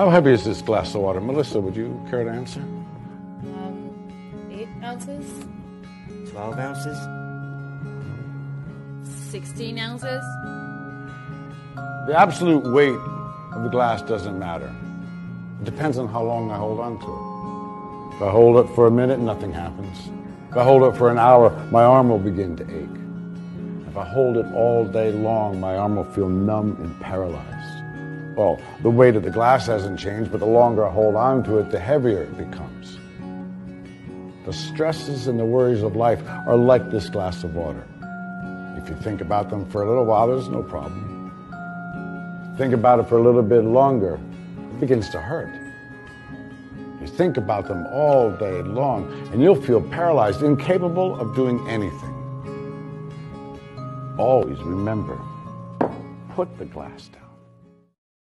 How heavy is this glass of water? Melissa, would you care to answer? Um, eight ounces, 12 ounces? 16 ounces. The absolute weight of the glass doesn't matter. It depends on how long I hold on to it. If I hold it for a minute, nothing happens. If I hold it for an hour, my arm will begin to ache. If I hold it all day long, my arm will feel numb and paralyzed. Well, the weight of the glass hasn't changed, but the longer I hold on to it, the heavier it becomes. The stresses and the worries of life are like this glass of water. If you think about them for a little while, there's no problem. Think about it for a little bit longer, it begins to hurt. You think about them all day long, and you'll feel paralyzed, incapable of doing anything. Always remember put the glass down.